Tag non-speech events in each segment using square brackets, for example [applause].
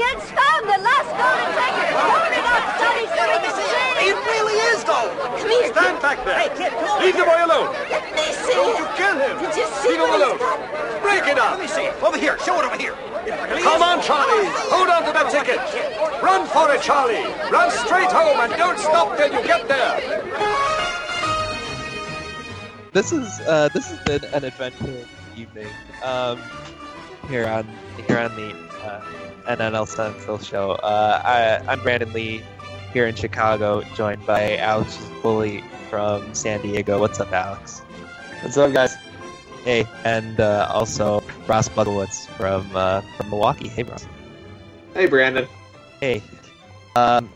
It's found the last golden ticket. Hold it up, Sonny, so we can see. It really is gold. Come here. Stand back there. Hey, kid, come Leave the boy alone. Let me see Don't it. you kill him. Did you see Leave him alone. Break it up. Let me see it. Over here. Show it over here. It really Come on. Charlie. Hold on to that ticket. Run for it, Charlie. Run straight home and don't stop till you get there. this is uh, this has been an adventure evening um, here on here on the uh, NNL Central show. Uh, I, I'm Brandon Lee here in Chicago, joined by Alex Bully from San Diego. What's up, Alex? What's up, guys? Hey, and uh, also Ross Bugglewitz from uh, from Milwaukee. Hey, Ross. Hey, Brandon. Hey, um,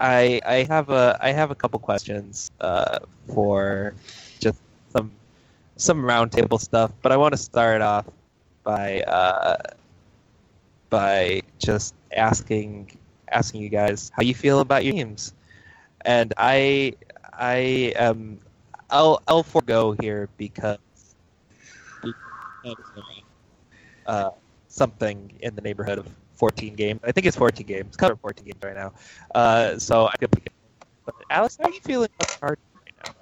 I I have a I have a couple questions uh, for just some some roundtable stuff, but I want to start off by uh, by just asking asking you guys how you feel about your teams, and I I um I'll I'll forego here because uh, something in the neighborhood of 14 games. I think it's 14 games. Cover 14 games right now. Uh, so I feel. But Alex, how are you feeling right now?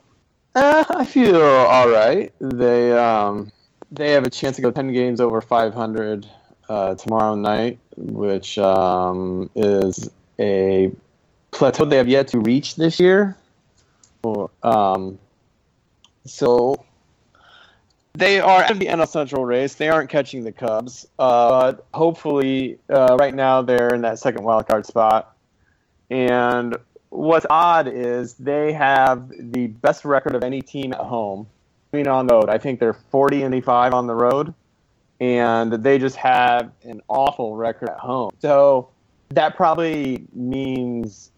Uh, I feel all right. They um, they have a chance to go ten games over 500 uh, tomorrow night, which um, is a plateau they have yet to reach this year. Or, Um, so they are in the NL Central race. They aren't catching the Cubs, uh, but hopefully, uh, right now they're in that second wild card spot. And what's odd is they have the best record of any team at home. I mean, on the road, I think they're 40 and 85 on the road, and they just have an awful record at home. So that probably means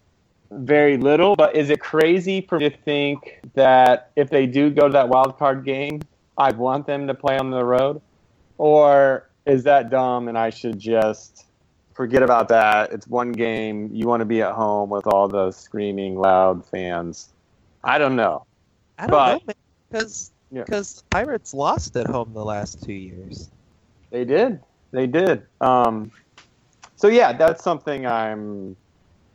very little. But is it crazy for me to think that if they do go to that wild card game, I want them to play on the road, or is that dumb and I should just forget about that. It's one game. You want to be at home with all the screaming, loud fans. I don't know. I don't But- know, man, because Yeah. because Pirates lost at home the last two years. They did. They did. Um, so yeah, that's something I'm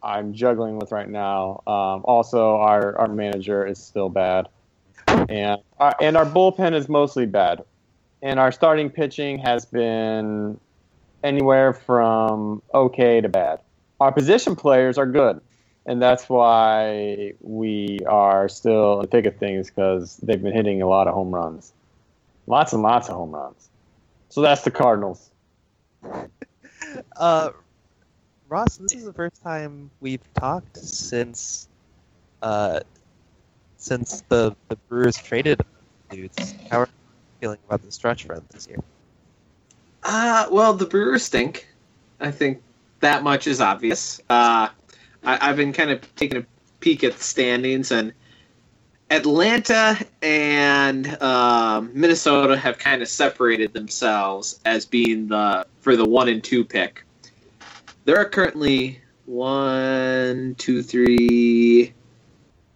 I'm juggling with right now. Um, also, our our manager is still bad, and our, and our bullpen is mostly bad, and our starting pitching has been anywhere from okay to bad. Our position players are good, and that's why we are still in the thick of things because they've been hitting a lot of home runs, lots and lots of home runs. So that's the Cardinals. Uh, Ross, this is the first time we've talked since uh, since the the Brewers traded dudes. How are you feeling about the stretch run this year? Uh, well, the Brewers stink. I think that much is obvious. Uh, I, I've been kind of taking a peek at the standings, and Atlanta and um, Minnesota have kind of separated themselves as being the for the one and two pick. There are currently one, two, three,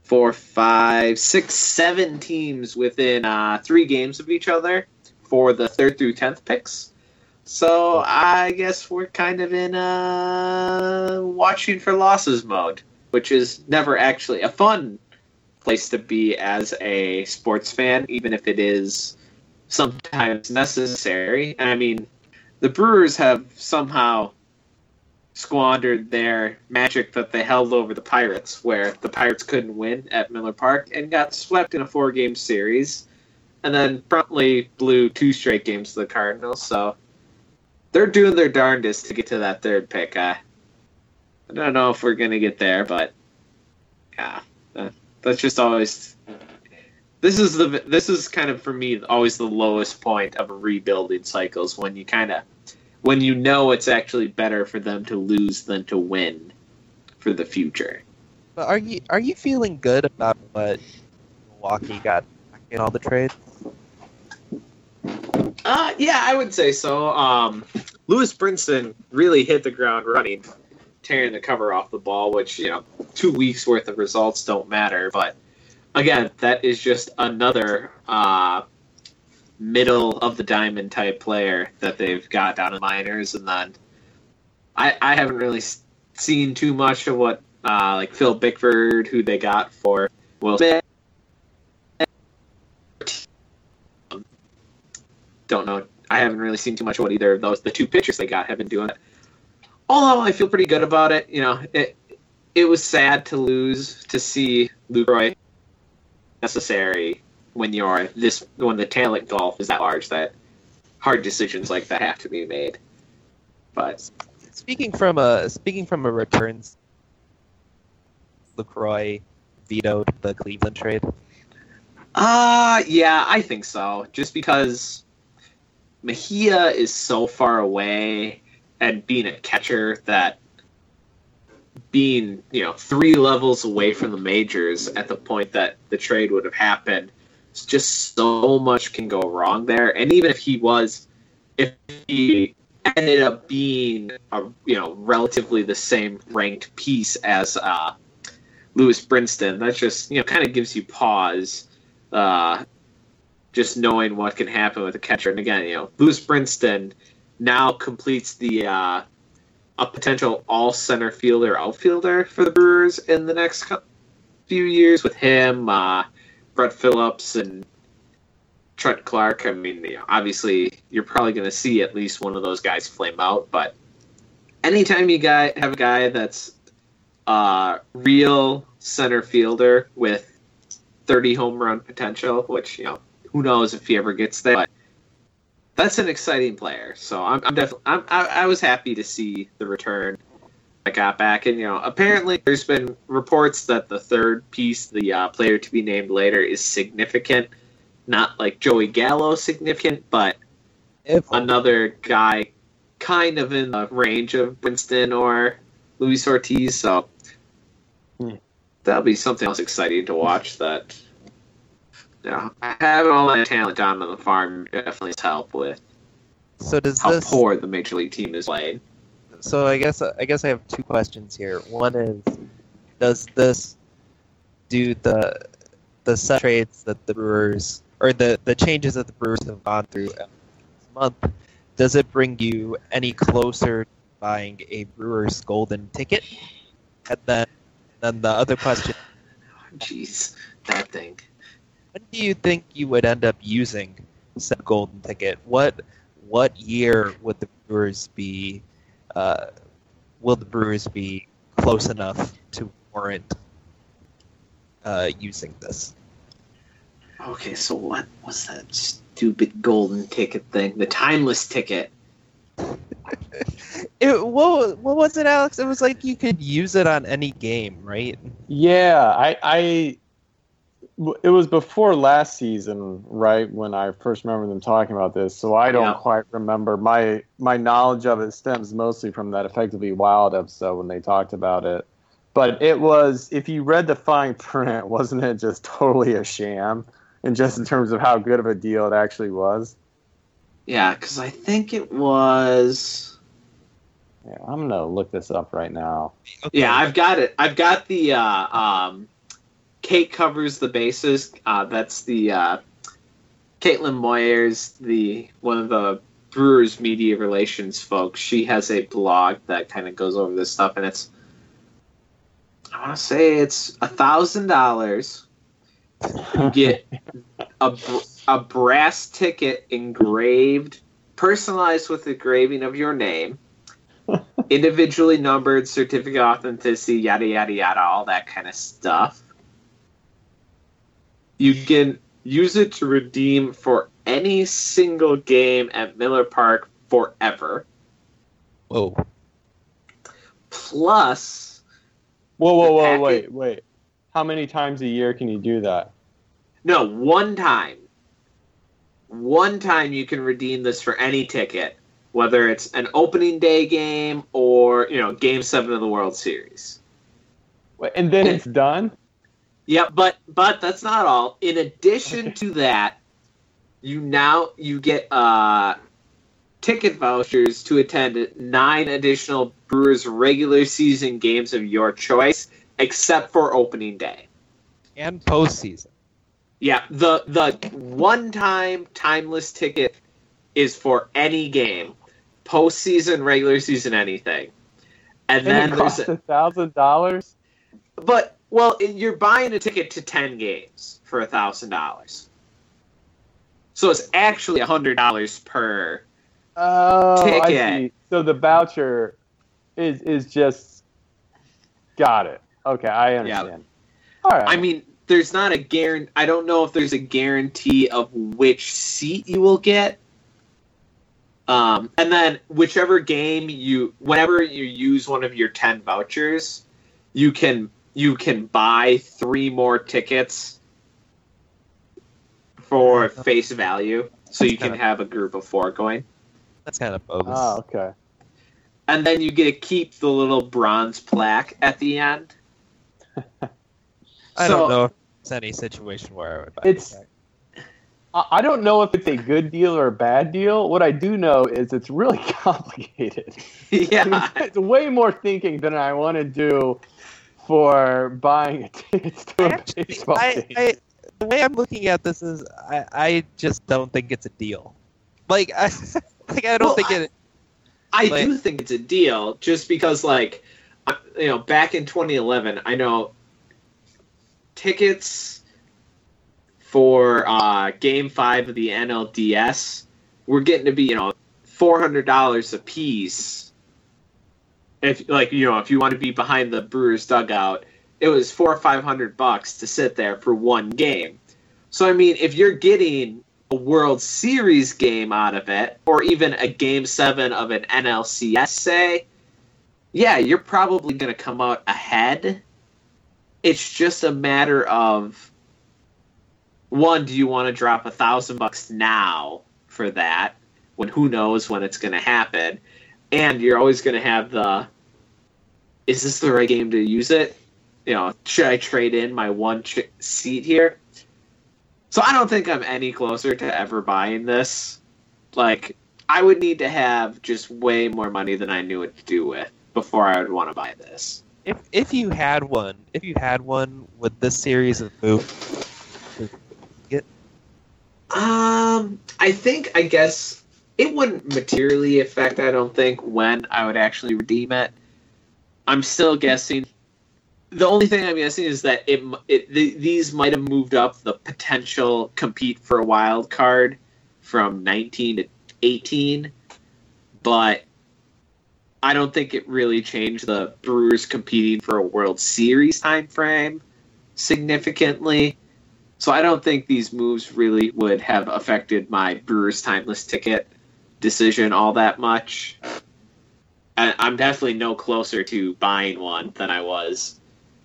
four, five, six, seven teams within uh, three games of each other for the third through tenth picks. So I guess we're kind of in uh, watching for losses mode, which is never actually a fun place to be as a sports fan, even if it is sometimes necessary. And I mean, the Brewers have somehow squandered their magic that they held over the Pirates, where the Pirates couldn't win at Miller Park and got swept in a four game series, and then promptly blew two straight games to the Cardinals. So they're doing their darndest to get to that third pick. I don't know if we're going to get there, but yeah, that's just always. This is the this is kind of for me always the lowest point of a rebuilding cycles when you kind of when you know it's actually better for them to lose than to win for the future. But are you are you feeling good about what Milwaukee got in all the trades? Uh, yeah, I would say so. Um, Lewis Brinson really hit the ground running, tearing the cover off the ball, which, you know, two weeks worth of results don't matter. But again, that is just another uh, middle of the diamond type player that they've got down in minors. And then I, I haven't really seen too much of what uh, like Phil Bickford, who they got for Will Smith. Don't know. I haven't really seen too much of what either of those. The two pitchers they got have been doing. Although I feel pretty good about it. You know, it it was sad to lose to see Lucroy necessary when you're this when the talent golf is that large that hard decisions like that have to be made. But Speaking from a speaking from a returns, Lucroy vetoed the Cleveland trade. Uh yeah, I think so. Just because Mejia is so far away and being a catcher that being, you know, three levels away from the majors at the point that the trade would have happened, just so much can go wrong there. And even if he was if he ended up being a you know relatively the same ranked piece as uh Lewis Brinson, that just you know kind of gives you pause uh, just knowing what can happen with a catcher. And again, you know, Lewis Brinson now completes the uh, a potential all center fielder outfielder for the Brewers in the next few years with him, uh, Brett Phillips, and Trent Clark. I mean, you know, obviously, you're probably going to see at least one of those guys flame out, but anytime you guy have a guy that's a real center fielder with 30 home run potential, which you know who knows if he ever gets there. But that's an exciting player. So I'm, I'm definitely I'm, I, I was happy to see the return. I got back, and you know apparently there's been reports that the third piece, the uh, player to be named later, is significant. Not like Joey Gallo significant, but If another guy kind of in the range of Winston or Luis Ortiz. So Hmm. that'll be something else exciting to watch. That know, having all that talent down on the farm definitely has helped with so does how this poor the major league team is playing. so I guess I guess I have two questions here. One is, does this do the the set trades that the Brewers or the the changes that the Brewers have gone through this month? Does it bring you any closer to buying a Brewers golden ticket? And then, then the other question: [laughs] Jeez, that thing. When do you think you would end up using said golden ticket? What what year would the Brewers be? Uh, will the Brewers be close enough to warrant uh, using this? Okay, so what was that stupid golden ticket thing? The timeless ticket. [laughs] It, what, what was it, Alex? It was like you could use it on any game, right? Yeah, I, I, it was before last season, right when I first remember them talking about this. So I don't Yeah. quite remember. My my knowledge of it stems mostly from that effectively wild episode when they talked about it. But it was, if you read the fine [laughs] print, wasn't it just totally a sham? And just in terms of how good of a deal it actually was. Yeah, because I think it was. Yeah, I'm gonna look this up right now. Okay. Yeah, I've got it. I've got the uh, um, Kate covers the bases. Uh, that's the uh, Caitlin Moyers, the one of the Brewers media relations folks. She has a blog that kind of goes over this stuff, and it's I want to say it's a thousand dollars. [laughs] Get a a brass ticket engraved, personalized with the engraving of your name [laughs] individually numbered certificate of authenticity, yada yada yada, all that kind of stuff. You can use it to redeem for any single game at Miller Park forever. Whoa. Plus, Whoa, whoa, whoa, packet- wait, wait. How many times a year can you do that? no, one time. One time you can redeem this for any ticket, whether it's an opening day game or, you know, game seven of the World Series. Wait, And then it's done? Yeah, but but that's not all. In addition to that, you now you get uh ticket vouchers to attend nine additional Brewers regular season games of your choice, except for opening day. And postseason. Yeah, the the one time timeless ticket is for any game. Postseason, regular season, anything. and then it there's costs a thousand dollars. but well, you're buying a ticket to ten games for a thousand dollars. So it's actually a hundred dollars per. Oh, I Ticket. see. So the voucher is is just got it. Okay, I understand. All right. I mean, there's not a guarantee. I don't know if there's a guarantee of which seat you will get. Um, and then whichever game you, whenever you use one of your ten vouchers, you can you can buy three more tickets for face value, so you can have a group of four going, That's kind of bogus. oh, okay. and then you get to keep the little bronze plaque at the end. [laughs] I so- don't know if there's any situation where I would buy It's- that. I I don't know if it's a good deal or a bad deal. What I do know is it's really [laughs] complicated. [laughs] yeah, it's way more thinking than I want to do for buying a ticket to a Actually, baseball I, game. I, the way I'm looking at this is, I, I just don't think it's a deal. Like, I, [laughs] like I don't Well, think I- it. I Like- do think it's a deal, just because, like, you know, back in 2011, I know tickets for uh, Game Five of the NLDS were getting to be, you know, four hundred dollars a piece. If like you know, if you want to be behind the Brewers dugout, it was four or five hundred bucks to sit there for one game. So I mean, if you're getting a World Series game out of it, or even a Game Seven of an NLCS, say, yeah, you're probably going to come out ahead. It's just a matter of one, do you want to drop a thousand bucks now for that when who knows when it's going to happen? And you're always going to have the is this the right game to use it? You know, should I trade in my one ch- seat here? So I don't think I'm any closer to ever buying this. Like, I would need to have just way more money than I knew what to do with before I would want to buy this. If if you had one, if you had one with this series of movies, Um, I think I guess it wouldn't materially affect. I don't think when I would actually redeem it. I'm still guessing. The only thing I'm guessing is that it, it th- these might have moved up the potential compete for a wild card from 19 to 18, but I don't think it really changed the Brewers competing for a World Series time frame significantly. So I don't think these moves really would have affected my Brewers timeless ticket decision all that much. I, I'm definitely no closer to buying one than I was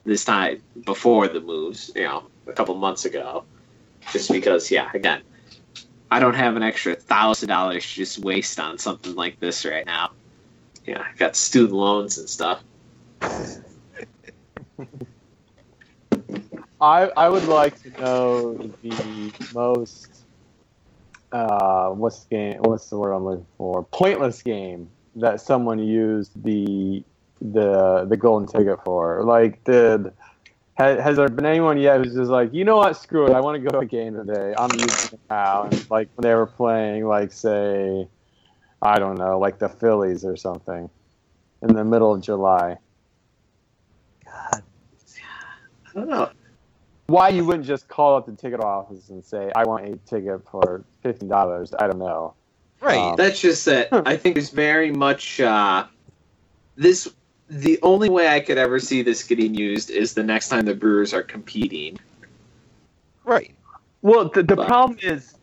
this time before the moves, you know, a couple months ago. Just because, yeah, again, I don't have an extra thousand dollars to just waste on something like this right now. Yeah, I got student loans and stuff. [laughs] I I would like to know the most uh what's the game what's the word I'm looking for pointless game that someone used the the the golden ticket for. Like did has, has there been anyone yet who's just like, you know what, screw it, I want to go to a game today. I'm using it now. And like when they were playing, like say, I don't know, like the Phillies or something, in the middle of July. God, I don't know. Why you wouldn't just call up the ticket office and say, "I want a ticket for fifteen dollars"? I don't know. right? Um, That's just that [laughs] I think there's very much uh, this. The only way I could ever see this getting used is the next time the Brewers are competing. right. Well, the, the But- problem is,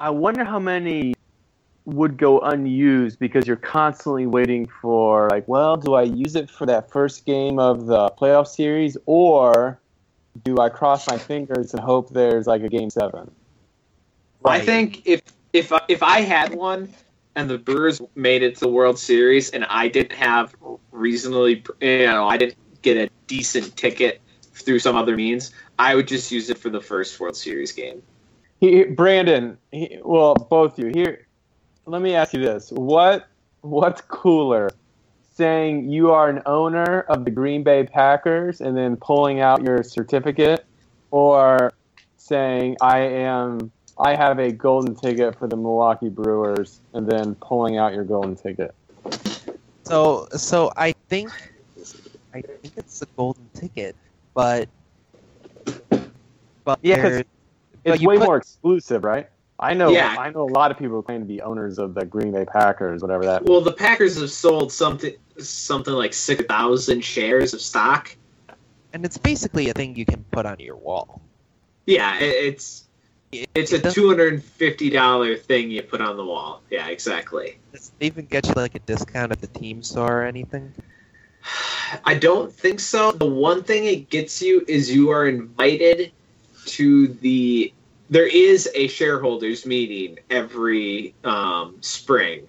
I wonder how many would go unused because you're constantly waiting for, like, well, do I use it for that first game of the playoff series, or do I cross my fingers and hope there's like a game seven? I think if if if I had one and the Brewers made it to the World Series and I didn't have reasonably, you know, I didn't get a decent ticket through some other means, I would just use it for the first World Series game. He, Brandon, he, well, both you here. Let me ask you this: what what's cooler, saying you are an owner of the Green Bay Packers and then pulling out your certificate, or saying I am I have a golden ticket for the Milwaukee Brewers and then pulling out your golden ticket? So so I think I think it's the golden ticket, but but Yeah, 'cause there- but It's way put- more exclusive, right? I know. Yeah. I know a lot of people who claim to be owners of the Green Bay Packers, whatever that. Well, the Packers have sold something something like six thousand shares of stock. and it's basically a thing you can put on your wall. Yeah, it, it's it's it a two hundred and fifty dollar thing you put on the wall. Yeah, exactly. Does it even get you like a discount at the team store or anything? [sighs] I don't think so. The one thing it gets you is you are invited to the. There is a shareholders meeting every um, spring,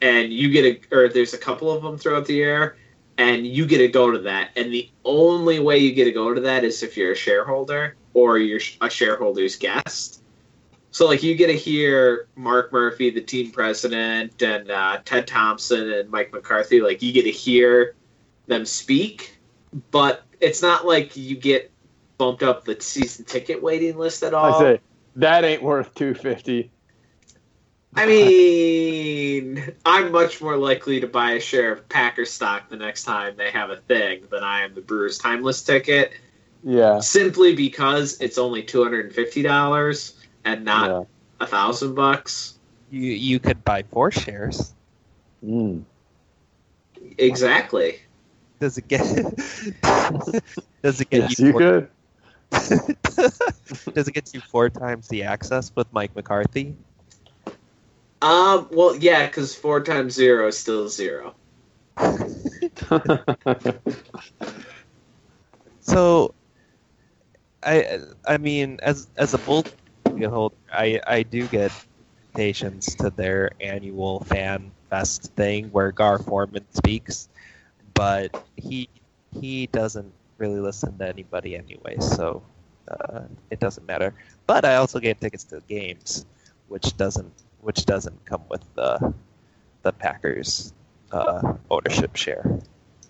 and you get a or there's a couple of them throughout the year, and you get to go to that. And the only way you get to go to that is if you're a shareholder or you're a shareholder's guest. So like you get to hear Mark Murphy, the team president, and uh, Ted Thompson and Mike McCarthy. Like you get to hear them speak, but it's not like you get bumped up the season ticket waiting list at all. I say that ain't worth two fifty. I mean, I'm much more likely to buy a share of Packer stock the next time they have a thing than I am the Brewers timeless ticket, Yeah. simply because it's only two hundred and fifty dollars and not yeah. a thousand bucks. You you could buy four shares. Mm. Exactly. Does it get [laughs] does it get Yes, you you could. [laughs] does it get you four times the access with Mike McCarthy? Um. Well, yeah, because four times zero is still zero. [laughs] So, I I mean, as as a bull holder, I I do get invitations to their annual fan fest thing where Gar Forman speaks, but he he doesn't really listen to anybody anyway, so uh, it doesn't matter. But I also get tickets to games, which doesn't which doesn't come with the the Packers uh, ownership share.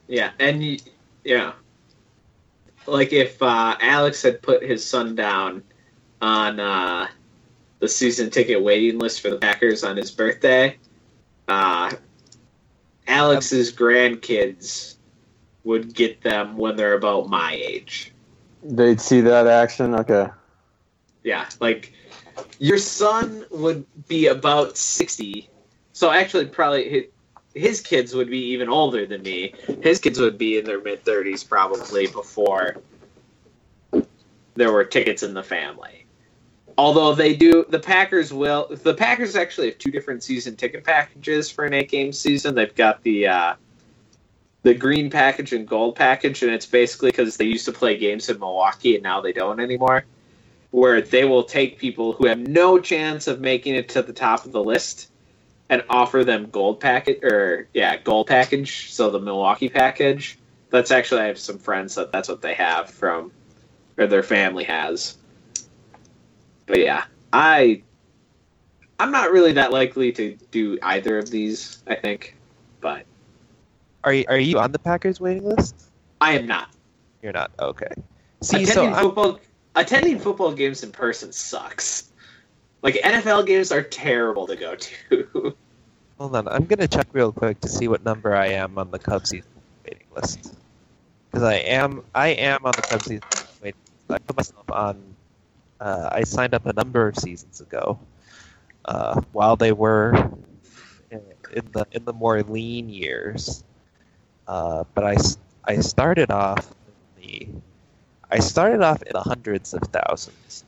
Yeah, and yeah, like if uh, Alex had put his son down on uh, the season ticket waiting list for the Packers on his birthday, uh, Alex's grandkids would get them when they're about my age. They'd see that action. Okay. Yeah, like your son would be about 60. So actually, probably his, his kids would be even older than me. His kids would be in their mid 30s probably before there were tickets in the family. Although they do, the Packers will. The Packers actually have two different season ticket packages for an eight game season. They've got the uh, the green package and gold package, and it's basically because they used to play games in Milwaukee and now they don't anymore where they will take people who have no chance of making it to the top of the list and offer them gold package or yeah gold package so the milwaukee package. That's actually i have some friends that that's what they have from or their family has. But yeah i i'm not really that likely to do either of these i think but Are you, are you on the Packers waiting list? i am not You're not. Okay. See, so attending I'm, football attending football games in person sucks. Like NFL games are terrible to go to. [laughs] hold on. I'm gonna check real quick to see what number I am on the Cubs season waiting list. Because I am, I am on the Cubs season waiting. list. I put myself on. Uh, I signed up a number of seasons ago, uh, while they were in, in the in the more lean years. Uh, but I, I started off in the I started off in the hundreds of thousands.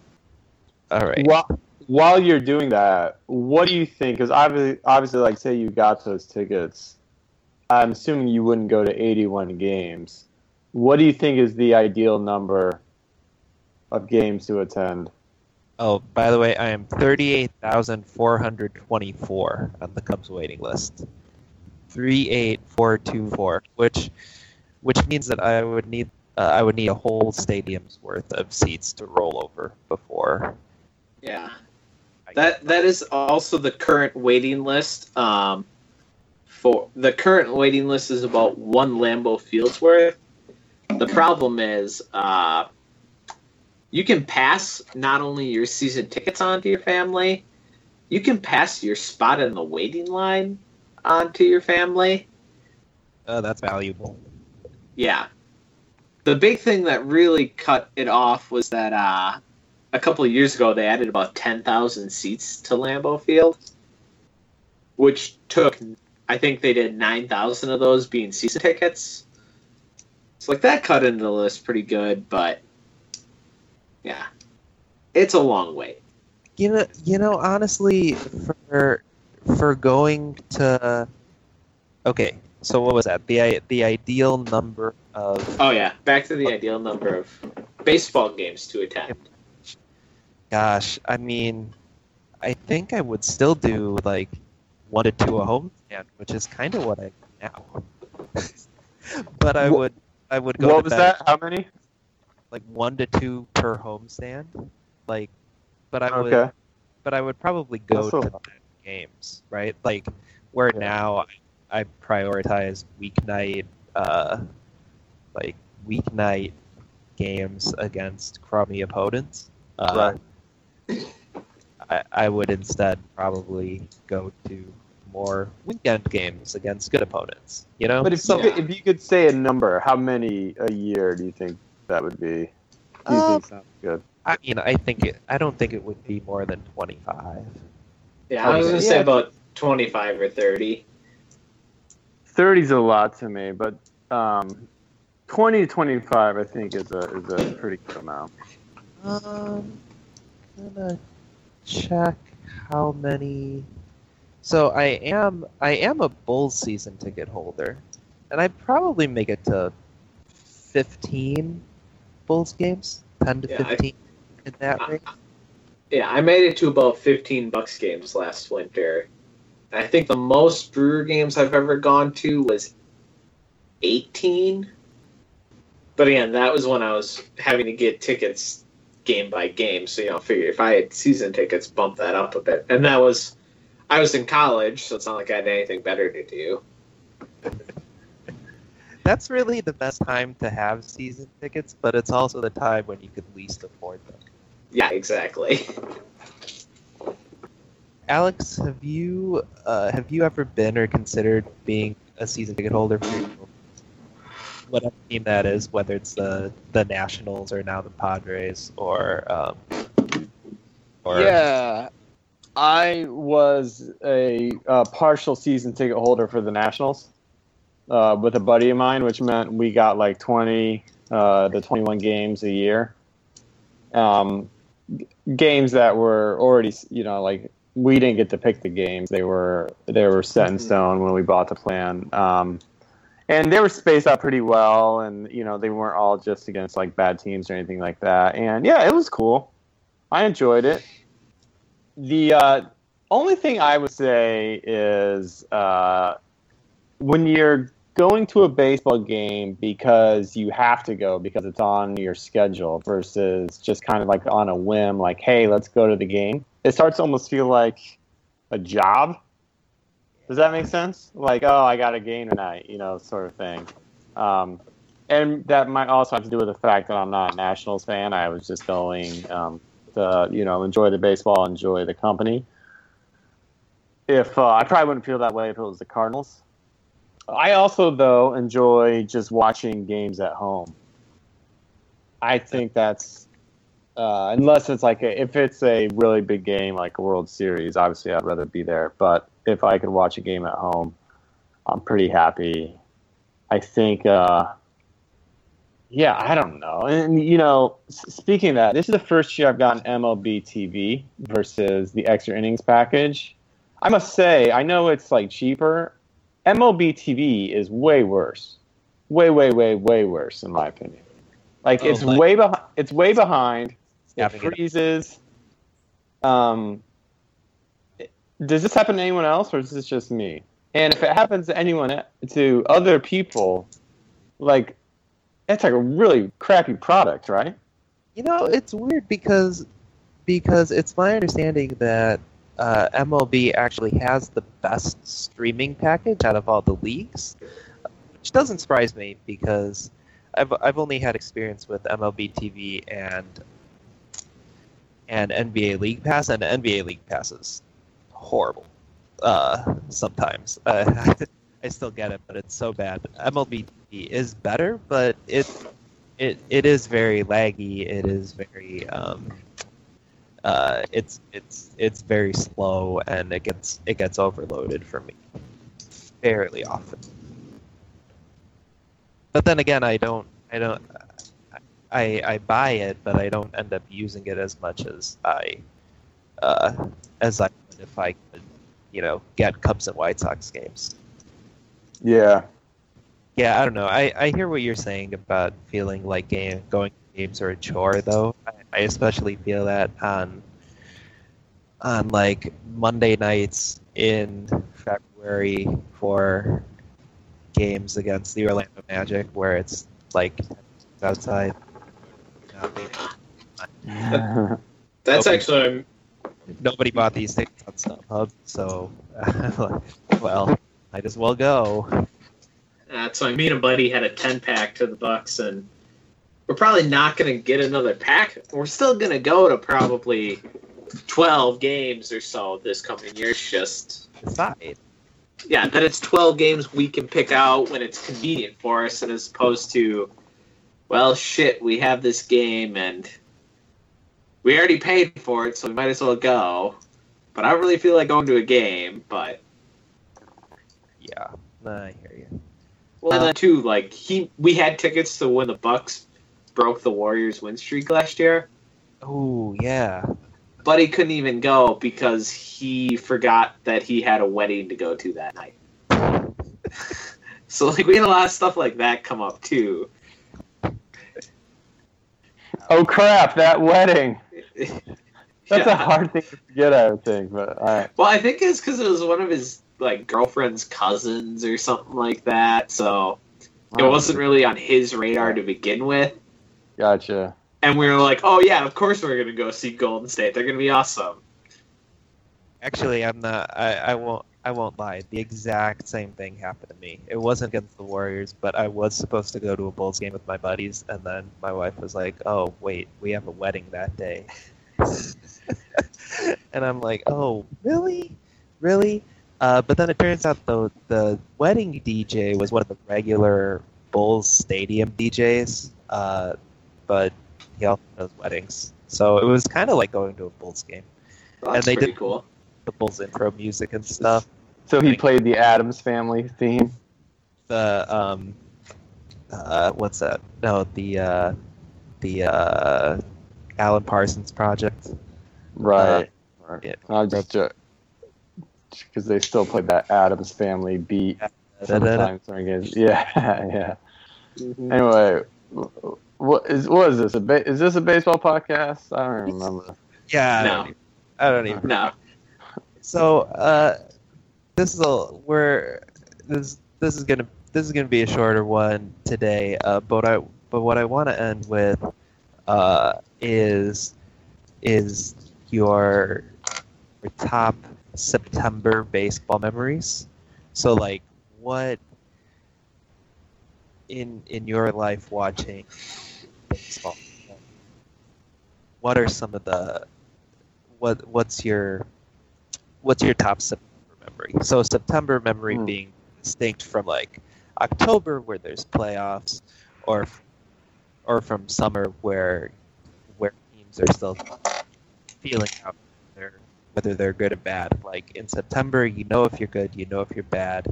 All right. While, while you're doing that, what do you think? Because obviously, obviously, like say you got those tickets, I'm assuming you wouldn't go to 81 games. What do you think is the ideal number of games to attend? Oh, by the way, I am 38,424 on the Cubs waiting list. 38424, which which means that I would need uh, I would need a whole stadium's worth of seats to roll over before Yeah. That that is also the current waiting list. Um, for the current waiting list is about one Lambeau Fields worth. The problem is, uh, you can pass not only your season tickets on to your family, you can pass your spot in the waiting line on to your family. Uh, that's valuable. Yeah. The big thing that really cut it off was that uh, a couple of years ago they added about 10,000 seats to Lambeau Field, which took, I think they did 9,000 of those being season tickets. So, like, that cut into the list pretty good, but yeah. It's a long wait. You know, you know, honestly, for for going to, okay, so what was that? The the ideal number of Oh, yeah. Back to the ideal number of baseball games to attend. gosh, I mean, I think I would still do like one to two a home stand, which is kind of what I do now. [laughs] but I Wha- would I would go What to was that? How many? like one to two per home stand, like, but I would Okay. but I would probably go That's a to lot. Games, right? Like where Yeah. now I, I prioritize weeknight, uh, like weeknight games against crummy opponents. Uh, I, I would instead probably go to more weekend games against good opponents. You know, But if so you could, if you could say a number, how many a year do you think that would be? Do you Um, think sounds good? I mean, I think it. I don't think it would be more than twenty five. Yeah, I was going to Yeah. say about 25 or 30. 30's a lot to me, but um, 20 to 25 I think is a is a pretty good amount. Um, gonna check how many. So I am I am a Bulls season ticket holder, and I'd probably make it to fifteen Bulls games, ten to Yeah, I- fifteen in that I- range. Yeah, I made it to about 15 Bucks games last winter. I think the most Brewer games I've ever gone to was 18. But again, that was when I was having to get tickets game by game. So, you know, figure if I had season tickets, bump that up a bit. And that was, I was in college, so it's not like I had anything better to do. That's really the best time to have season tickets, but it's also the time when you could least afford them. Yeah, exactly. Alex, have you uh, have you ever been or considered being a season ticket holder for your- whatever team that is, whether it's the the Nationals or now the Padres or um, or Yeah, I was a, uh partial season ticket holder for the Nationals uh, with a buddy of mine, which meant we got like 20 uh, to 21 games a year. Um, g- games that were already, you know, like we didn't get to pick the games; they were they were set in Mhm. stone when we bought the plan. Um, and they were spaced out pretty well, and you know they weren't all just against like bad teams or anything like that. And yeah, it was cool. I enjoyed it. The uh, only thing I would say is uh, when you're going to a baseball game because you have to go because it's on your schedule versus just kind of like on a whim, like, hey, let's go to the game. It starts to almost feel like a job. Does that make sense? Like, oh, I got a game tonight, you know, sort of thing. Um, and that might also have to do with the fact that I'm not a Nationals fan. I was just going um, to, you know, enjoy the baseball, enjoy the company. If uh, I probably wouldn't feel that way if it was the Cardinals. I also, though, enjoy just watching games at home. I think that's uh, unless it's like a, if it's a really big game like a World Series. Obviously, I'd rather be there. But if I could watch a game at home, I'm pretty happy. I think. Uh, yeah, I don't know. And you know, speaking of that, this is the first year I've gotten MLB TV versus the extra innings package. I must say, I know it's like cheaper. MLB TV is way worse. Way, way, way, way worse in my opinion. Like Oh, it's like- way behind. It's way behind. It it- freezes. Um, does this happen to anyone else, or is this just me? And if it happens to anyone, e- to other people, like it's like a really crappy product, right? You know, it's weird because because it's my understanding that uh, MLB actually has the best streaming package out of all the leagues, which doesn't surprise me because I've I've only had experience with MLB TV and and NBA League Pass, and NBA League Pass is horrible uh, sometimes. [laughs] Uh, I still get it, but it's so bad. MLB TV is better, but it it it is very laggy. It is very um, uh, it's it's it's very slow, and it gets it gets overloaded for me fairly often. But then again, I don't I don't I I buy it, but I don't end up using it as much as I uh, as I would if I could, you know, get Cubs and White Sox games. Yeah. Yeah, I don't know. I, I hear what you're saying about feeling like game, going to games are a chore, though. I, I especially feel that on on like Monday nights in February for games against the Orlando Magic, where it's like outside. [laughs] That's Okay. actually um, Nobody bought these tickets on StubHub, so [laughs] well, might as well go. Uh, that's why me and a buddy had a ten pack to the Bucks, and we're probably not going to get another pack. We're still going to go to probably twelve games or so this coming year. It's just Decide. yeah, that it's 12 games we can pick out when it's convenient for us, and as opposed to, well, shit, we have this game and we already paid for it, so we might as well go. But I don't really feel like going to a game. But Yeah, I hear you. well, and then too, like he, we had tickets to when the Bucks broke the Warriors' win streak last year, Oh yeah. but he couldn't even go because he forgot that he had a wedding to go to that night. [laughs] so like we had a lot of stuff like that come up too. oh crap! That wedding. [laughs] That's Yeah. a hard thing to forget, I would think. But right. Well, I think it's because it was one of his like girlfriend's cousins or something like that. So it wasn't really on his radar to begin with. Gotcha. And we were like, "Oh yeah, of course we're gonna go see Golden State. They're gonna be awesome." Actually, I'm not. I, I won't. I won't lie. The exact same thing happened to me. It wasn't against the Warriors, but I was supposed to go to a Bulls game with my buddies, and then my wife was like, "Oh, wait, we have a wedding that day," [laughs] and I'm like, "Oh, really, really?" Uh, but then it turns out the the wedding DJ was one of the regular Bulls stadium DJs, uh, but he also does weddings, so it was kind of like going to a Bulls game Well, And they pretty did- cool. the Bulls intro music and stuff. So he played the Addams Family theme. The um, uh, what's that? No, the uh, the uh, Alan Parsons project. Right. yeah. I just because they still play that Addams Family beat sometimes during games. [laughs] Yeah, [laughs] yeah. Mm-hmm. Anyway, what is what is this? A ba- is this a baseball podcast? I don't remember. Yeah, I No. don't, even, I don't even. No, So uh, this is a we're this this is gonna this is gonna be a shorter one today. Uh, but I but what I want to end with uh, is is your your top September baseball memories. So like what in in your life watching baseball? What are some of the what what's your what's your top September memory? So September memory Hmm. being distinct from like October where there's playoffs, or or from summer where where teams are still feeling out whether, whether they're good or bad. Like in September, you know if you're good, you know if you're bad.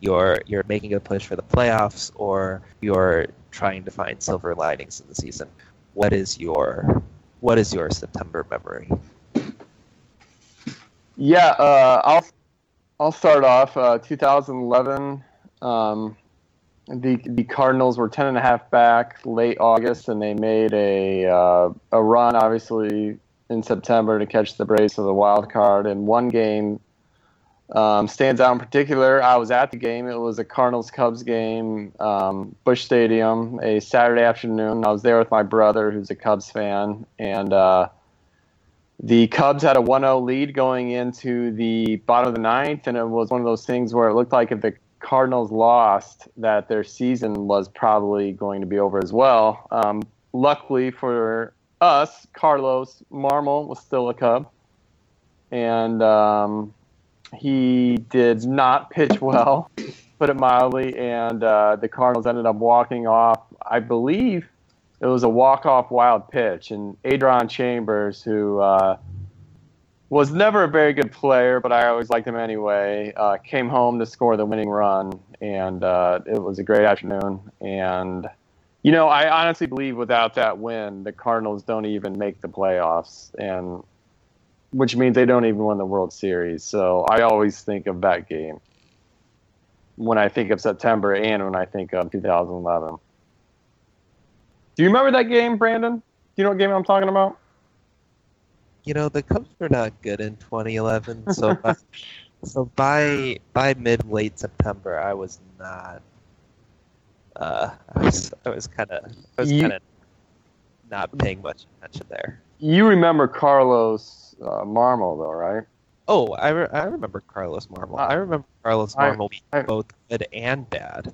You're you're making a push for the playoffs, or you're trying to find silver linings in the season. What is your what is your September memory? Yeah, uh, I'll I'll start off. Uh, 2011, um, the the Cardinals were 10 and a half back late August, and they made a uh, a run, obviously in September to catch the Braves for the wild card. And one game um, stands out in particular. I was at the game. It was a Cardinals Cubs game, um, Busch Stadium, a Saturday afternoon. I was there with my brother, who's a Cubs fan, and. Uh, the Cubs had a 1-0 lead going into the bottom of the ninth, and it was one of those things where it looked like if the Cardinals lost, that their season was probably going to be over as well. Um, luckily for us, Carlos Marmol was still a Cub, and um, he did not pitch well. put it mildly, and uh, the Cardinals ended up walking off. I believe it was a walk-off wild pitch, and Adron Chambers, who uh, was never a very good player, but I always liked him anyway, uh, came home to score the winning run, and uh, it was a great afternoon. And you know, I honestly believe without that win, the Cardinals don't even make the playoffs, and which means they don't even win the World Series. So I always think of that game when I think of September and when I think of 2011. Do you remember that game, Brandon? Do you know what game I'm talking about? You know, the Cubs were not good in 2011, so by, [laughs] so by by mid late September, I was not. Uh, I was I was kind of I was kind of not paying much attention there. You remember Carlos uh, Marmol, though, right? Oh, I, re- I remember Carlos Marmol. I remember Carlos Marmol being I- both good and bad.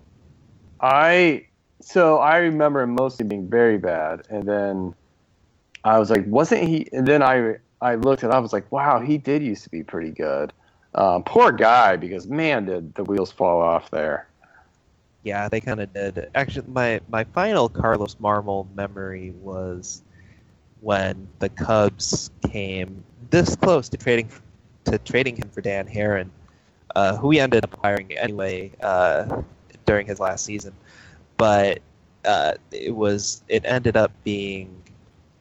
I so I remember him mostly being very bad, and then I was like, wasn't he? And then I I looked and I was like, wow, he did used to be pretty good. Um, poor guy, because man, did the wheels fall off there. Yeah, they kind of did. Actually, my my final Carlos Marmol memory was when the Cubs came this close to trading to trading him for Dan Haren, uh, who he ended up hiring anyway uh, during his last season. But uh, it was it ended up being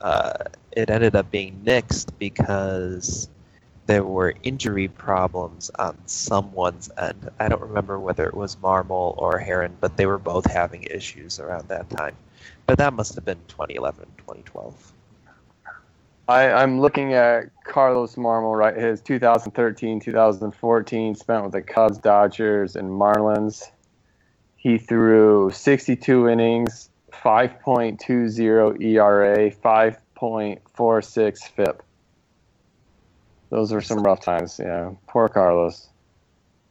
uh, it ended up being nixed because there were injury problems on someone's end. I don't remember whether it was Marmol or Haren, but they were both having issues around that time. But that must have been 2011, 2012. I, I'm looking at Carlos Marmol, right? His 2013, 2014 spent with the Cubs, Dodgers, and Marlins. He threw 62 innings, 5.20 ERA, 5.46 FIP. Those were some rough times. Yeah, poor Carlos.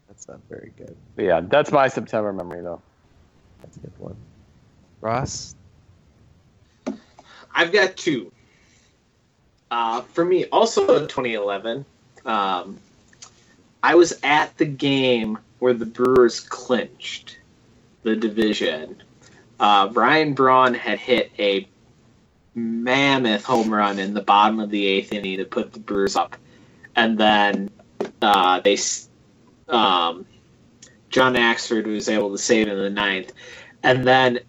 That's not very good. But yeah, that's my September memory, though. That's a good one. Ross? I've got two. Uh, for me, also in 2011, um, I was at the game where the Brewers clinched the division. Uh, Ryan Braun had hit a mammoth home run in the bottom of the eighth inning to put the Brewers up, and then uh, they, um, John Axford was able to save in the ninth, and then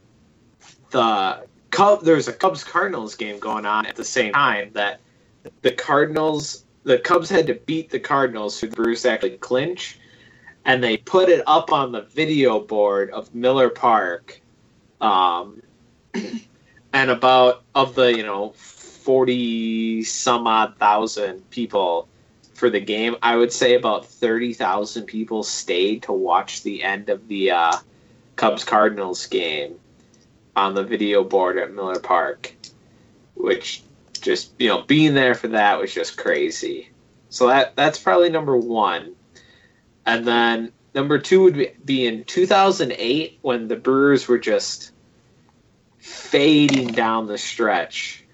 the Cub, there was a Cubs Cardinals game going on at the same time that the Cardinals, the Cubs had to beat the Cardinals for the actually clinch, and they put it up on the video board of Miller Park, um, [clears throat] and about of the you know forty some odd thousand people for the game, I would say about thirty thousand people stayed to watch the end of the uh, Cubs Cardinals game on the video board at Miller Park, which just you know being there for that was just crazy. So that that's probably number one, and then number two would be, in 2008 when the Brewers were just fading down the stretch.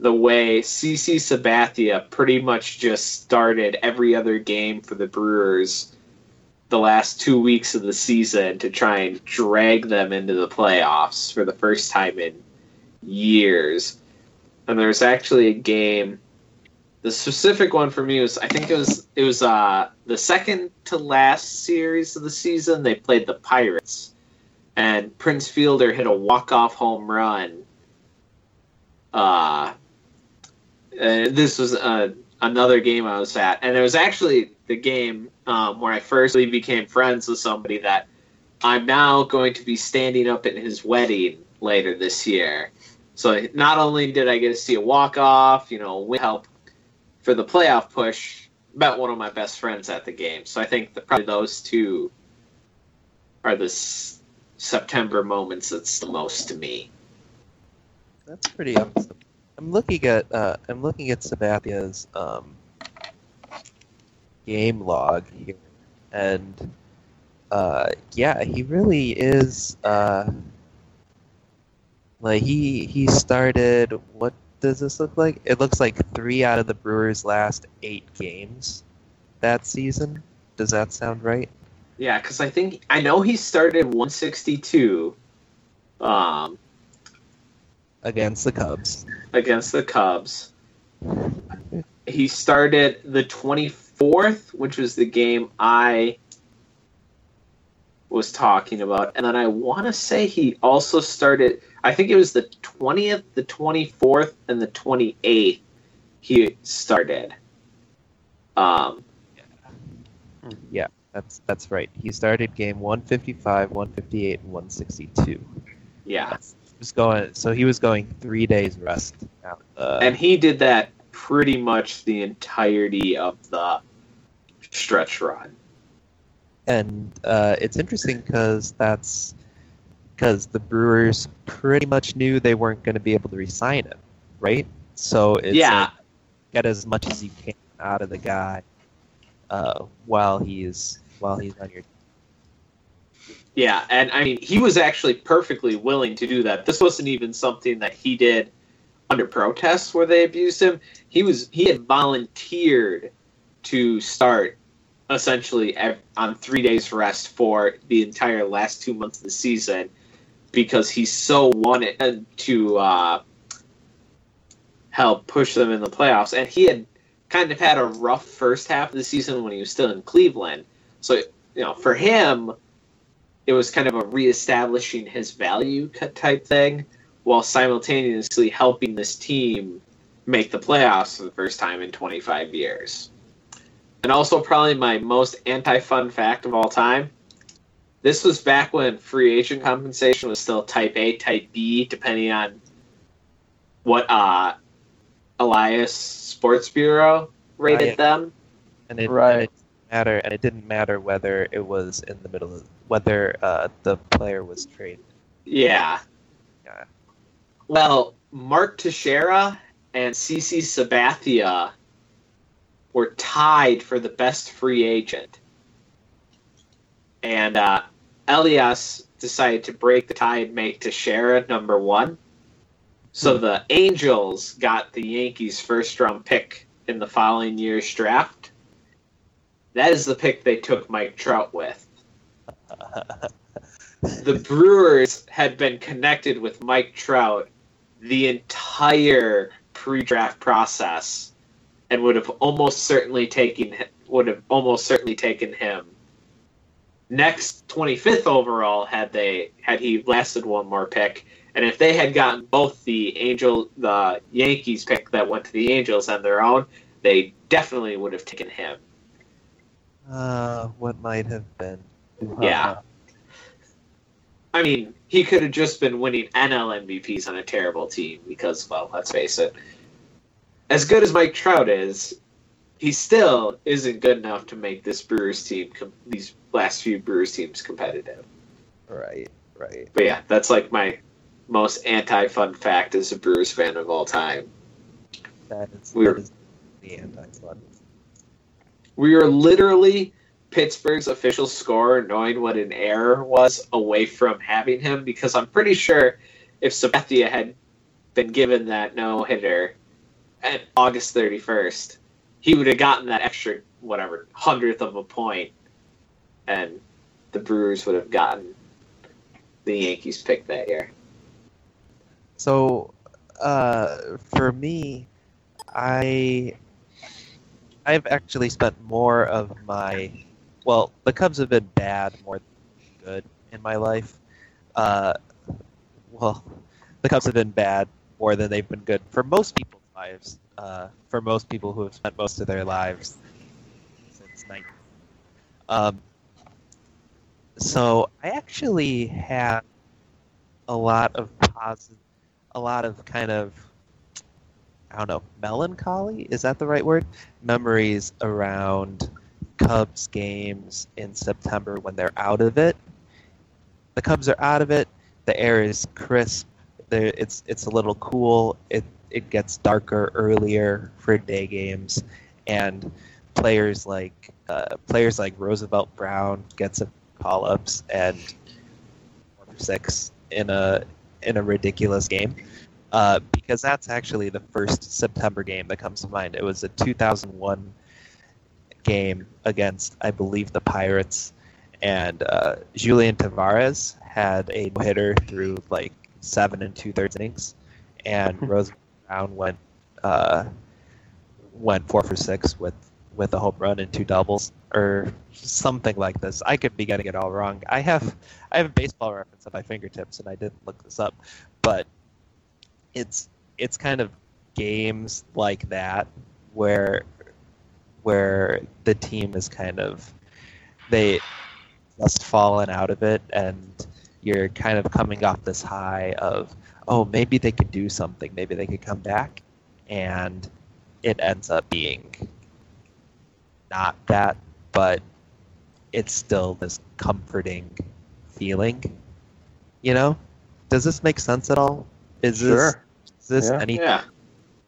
The way CC Sabathia pretty much just started every other game for the Brewers the last two weeks of the season to try and drag them into the playoffs for the first time in years. And there's actually a game. The specific one for me was I think it was it was uh, the second to last series of the season. They played the Pirates, and Prince Fielder hit a walk off home run. Uh, this was uh, another game I was at, and it was actually the game um, where I first became friends with somebody that I'm now going to be standing up at his wedding later this year. So not only did I get to see a walk off, you know, help for the playoff push, met one of my best friends at the game. So I think that probably those two are the s- September moments that's the most to me. That's pretty awesome. I'm looking at uh, I'm looking at Sabathia's um, game log here, and uh, yeah, he really is. Uh, like he he started. What does this look like? It looks like three out of the Brewers' last eight games that season. Does that sound right? Yeah, because I think I know he started 162 um, against the Cubs. against the Cubs. He started the 24th, which was the game I was talking about, and then I want to say he also started. I think it was the 20th, the 24th, and the 28th. He started. Um, Yeah, that's that's right. He started game 155, 158, and 162. yeah, He was going, so he was going three days rest. And he did that pretty much the entirety of the stretch run. And uh, it's interesting because that's because the Brewers pretty much knew they weren't going to be able to re-sign him, right? So it's yeah, like, get as much as you can out of the guy uh, while he's while he's on your Yeah, and I mean, he was actually perfectly willing to do that. This wasn't even something that he did under protest where they abused him. He was he had volunteered to start essentially on three days rest for the entire last two months of the season because he so wanted to uh, help push them in the playoffs. And he had kind of had a rough first half of the season when he was still in Cleveland. So you know, for him, it was kind of a reestablishing his value type thing while simultaneously helping this team make the playoffs for the first time in 25 years. And also, probably my most anti fun fact of all time this was back when free agent compensation was still type A, type B, depending on what uh, Elias Sports Bureau rated yeah. them. and it, Right. and it didn't matter and it didn't matter whether it was in the middle of whether uh, the player was traded. Yeah. Yeah. Well, Mark Teixeira and CC Sabathia were tied for the best free agent. And uh, Elias decided to break the tie and make Teixeira number one. So the Angels got the Yankees' first round pick in the following year's draft. That is the pick they took Mike Trout with [laughs] the Brewers had been connected with Mike Trout the entire pre-draft process, and would have almost certainly taken would have almost certainly taken him. Next 25th overall had they had he lasted one more pick, and if they had gotten both the Angel the Yankees pick that went to the Angels on their own, they definitely would have taken him. Uh, what might have been? Yeah. I mean, he could have just been winning NL MVPs on a terrible team because, well, let's face it. As good as Mike Trout is, he still isn't good enough to make this Brewers team, com- these last few Brewers teams, competitive. Right, right. But yeah, that's like my most anti-fun fact as a Brewers fan of all time. That is, We're- that is the anti-fun. We were literally Pittsburgh's official scorer knowing what an error was away from having him, because I'm pretty sure if Sabathia had been given that no hitter at August 31st, he would have gotten that extra, whatever, hundredth of a point, and the Brewers would have gotten the Yankees pick that year. So, uh, for me, I I've actually spent more of my well, the Cubs have been bad more than good in my life. Uh, well, the Cubs have been bad more than they've been good for most people's lives. Uh, for most people who have spent most of their lives since 19. Um, so I actually have a lot of positive, a lot of kind of, I don't know, melancholy. Is that the right word? Memories around Cubs games in September when they're out of it. The Cubs are out of it. The air is crisp. It's it's a little cool. It it gets darker earlier for day games, and players like uh, players like Roosevelt Brown gets a call ups and six in a in a ridiculous game. Uh, because that's actually the first September game that comes to mind. It was a 2001 game against, I believe, the Pirates, and uh, Julian Tavarez had a hitter through like seven and two thirds innings, and [laughs] Rose Brown went uh, went four for six with with a home run and two doubles or something like this. I could be getting it all wrong. I have I have a baseball reference at my fingertips, and I didn't look this up, but it's it's kind of games like that where where the team is kind of they just fallen out of it and you're kind of coming off this high of oh maybe they could do something. Maybe they could come back. And it ends up being not that but it's still this comforting feeling you know? Does this make sense at all? Is this is this Yeah. any Yeah.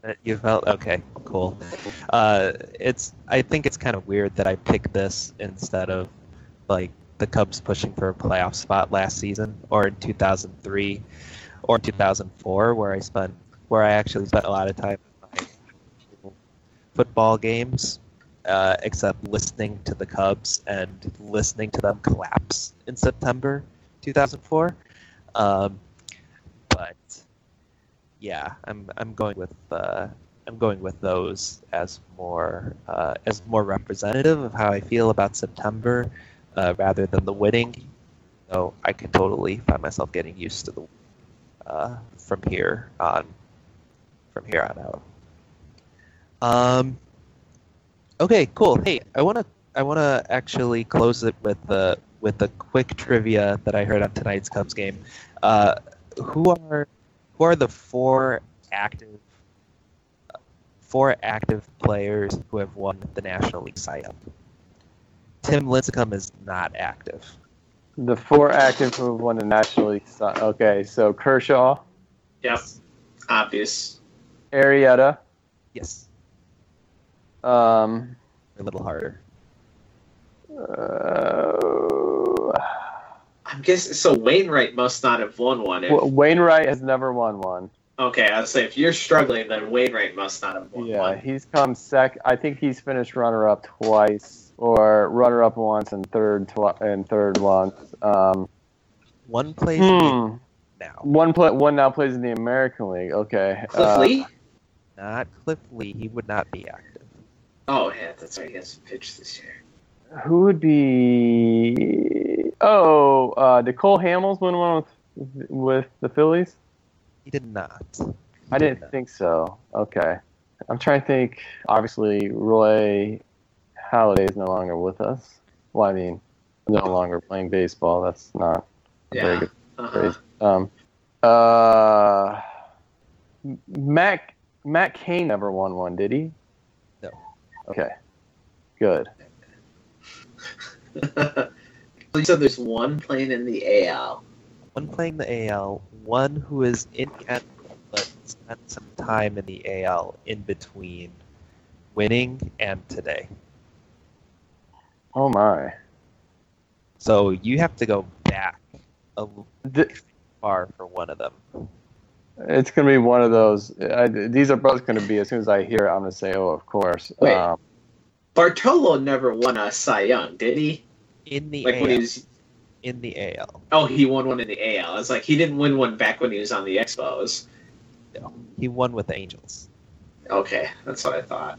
that you felt? Okay cool. Uh it's i think it's kind of weird that i picked this instead of like the cubs pushing for a playoff spot last season or in 2003 or 2004 where i spent where i actually spent a lot of time football games uh, except listening to the cubs and listening to them collapse in september 2004 um, but yeah, I'm I'm going with uh, I'm going with those as more uh, as more representative of how I feel about September, uh, rather than the winning. So I can totally find myself getting used to the uh, from here on from here on out. Um. Okay, cool. Hey, I wanna I wanna actually close it with the with the quick trivia that I heard on tonight's Cubs game. Uh, who are who are the four active four active players who have won the National League Cy Young? Tim Lincecum is not active. The four active who have won the National League. Okay, so Kershaw, Yep. Obvious. Arrieta, Yes, um, a little harder. uh, I'm guessing so. Wainwright must not have won one. If, W- Wainwright has never won one. okay, I was say if you're struggling, then Wainwright must not have won Yeah, one. he's come sec. I think he's finished runner up twice, or runner up once and third twi- and third once. Um, One plays hmm. now, One play, one now plays in the American League. Okay. Cliff uh, Lee. not Cliff Lee. He would not be active. Oh yeah, that's right. He hasn't pitched this year. Who would be? Oh, uh, Nicole Hamels won one with with the Phillies. He did not. I didn't think so. Okay. I'm trying to think. Obviously, Roy Halladay is no longer with us. Well, I mean, no longer playing baseball. That's not a very Yeah. good Uh-huh. Um, uh, Matt Matt Cain never won one, did he? No. Okay. Good. [laughs] you said there's one playing in the AL. One playing the AL, one who is in Kent but spent some time in the AL in between winning and today. Oh my. So you have to go back a little far for one of them. It's gonna be one of those. I, these are both gonna be. As soon as I hear it, I'm gonna say, "Oh, of course." Wait. Um, Bartolo never won a Cy Young, did he? In the Like AL. when he was. in the AL. Oh, he won one in the AL. It's like he didn't win one back when he was on the Expos. No, He won with the Angels. Okay, that's what I thought.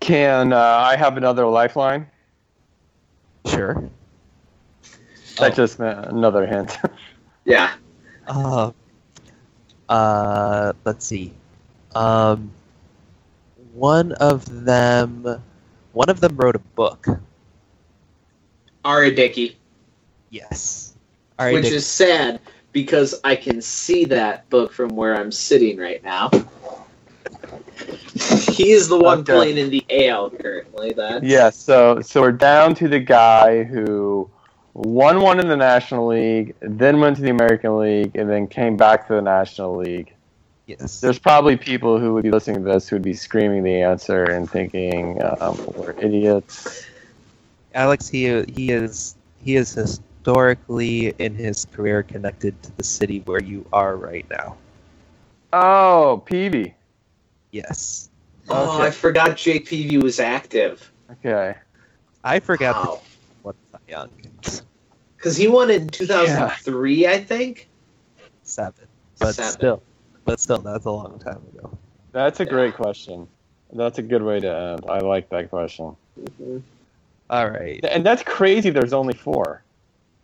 Can uh, I have another lifeline? Sure. That Oh. just meant another hint. [laughs] Yeah. Uh, uh, let's see. Um, one of them, one of them wrote a book. R.A. Dickey. Yes. All right. which Nick, is sad because I can see that book from where I'm sitting right now. [laughs] he is the one Okay. playing in the AL currently. That yeah. So so we're down to the guy who won one in the National League, then went to the American League, and then came back to the National League. yes. There's probably people who would be listening to this who would be screaming the answer and thinking um, we're idiots. Alex, he he is he is historically in his career connected to the city where you are right now. Oh, Peavy. Oh, Yes. Okay. I forgot JPV was active. Okay. I forgot Wow. what Cy young. Because he won in 2003, I think. Seven, but Seven. still, but still, that's a long time ago. That's a great question. That's a good way to end. I like that question. All right, And that's crazy. There's only four.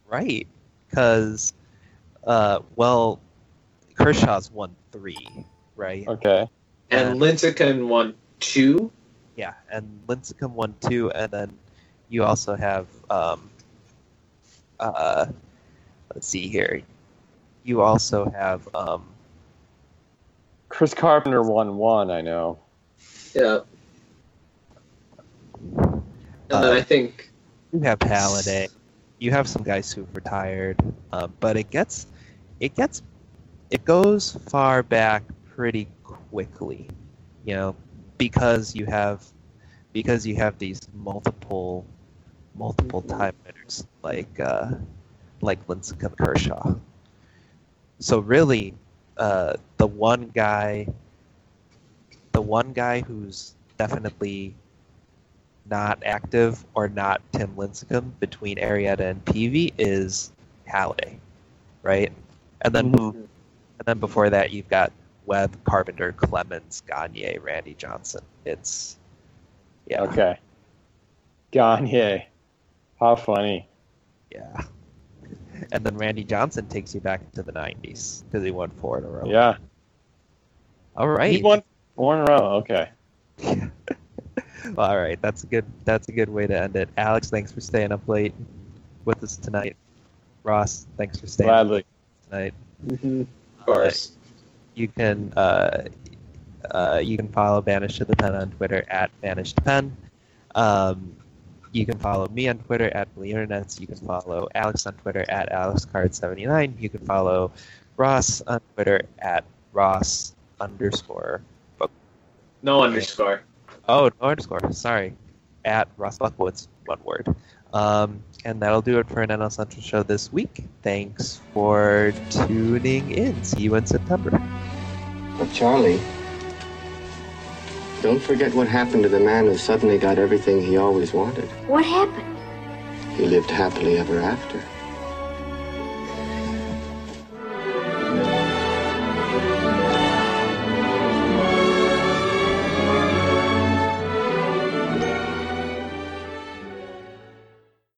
right? Because, uh, well, Kershaw's won three, right? Okay. And Lincecum won two. Yeah, and Lincecum won two, and then you also have, um, uh, let's see here, you also have, um, Chris Carpenter won one. I know. Yeah. And then Uh, I think you have Halladay, you have some guys who've retired, um, but it gets, it gets, it goes far back pretty quickly, you know, because you have, because you have these multiple, multiple time winners like, uh, like Lincecum Kershaw. So really, uh, the one guy, the one guy who's definitely not active or not Tim Lincecum between Arrieta and Peavy is Halladay, right? And then Mhm. and then before that you've got Webb, Carpenter, Clemens, Gagne, Randy Johnson. It's yeah, Okay. Gagne. How funny. yeah. And then Randy Johnson takes you back to the '90s because he won four in a row. Yeah. All right. He won four in a row. Okay. [laughs] All right. That's a good. That's a good way to end it. Alex, thanks for staying up late with us tonight. Ross, thanks for staying up Gladly. tonight. Mm-hmm. of course. You can uh, uh, you can follow Banish to the Pen on Twitter at Banish to Pen. Um, you can follow me on Twitter at Internets. You can follow Alex on Twitter at AlexCard79. You can follow Ross on Twitter at Ross underscore. No underscore. Oh, no underscore. Sorry, at Ross Buckwoods. One word. Um, and that'll do it for an NL Central show this week. Thanks for tuning in. See you in September. But Charlie, don't forget what happened to the man who suddenly got everything he always wanted. What happened? He lived happily ever after.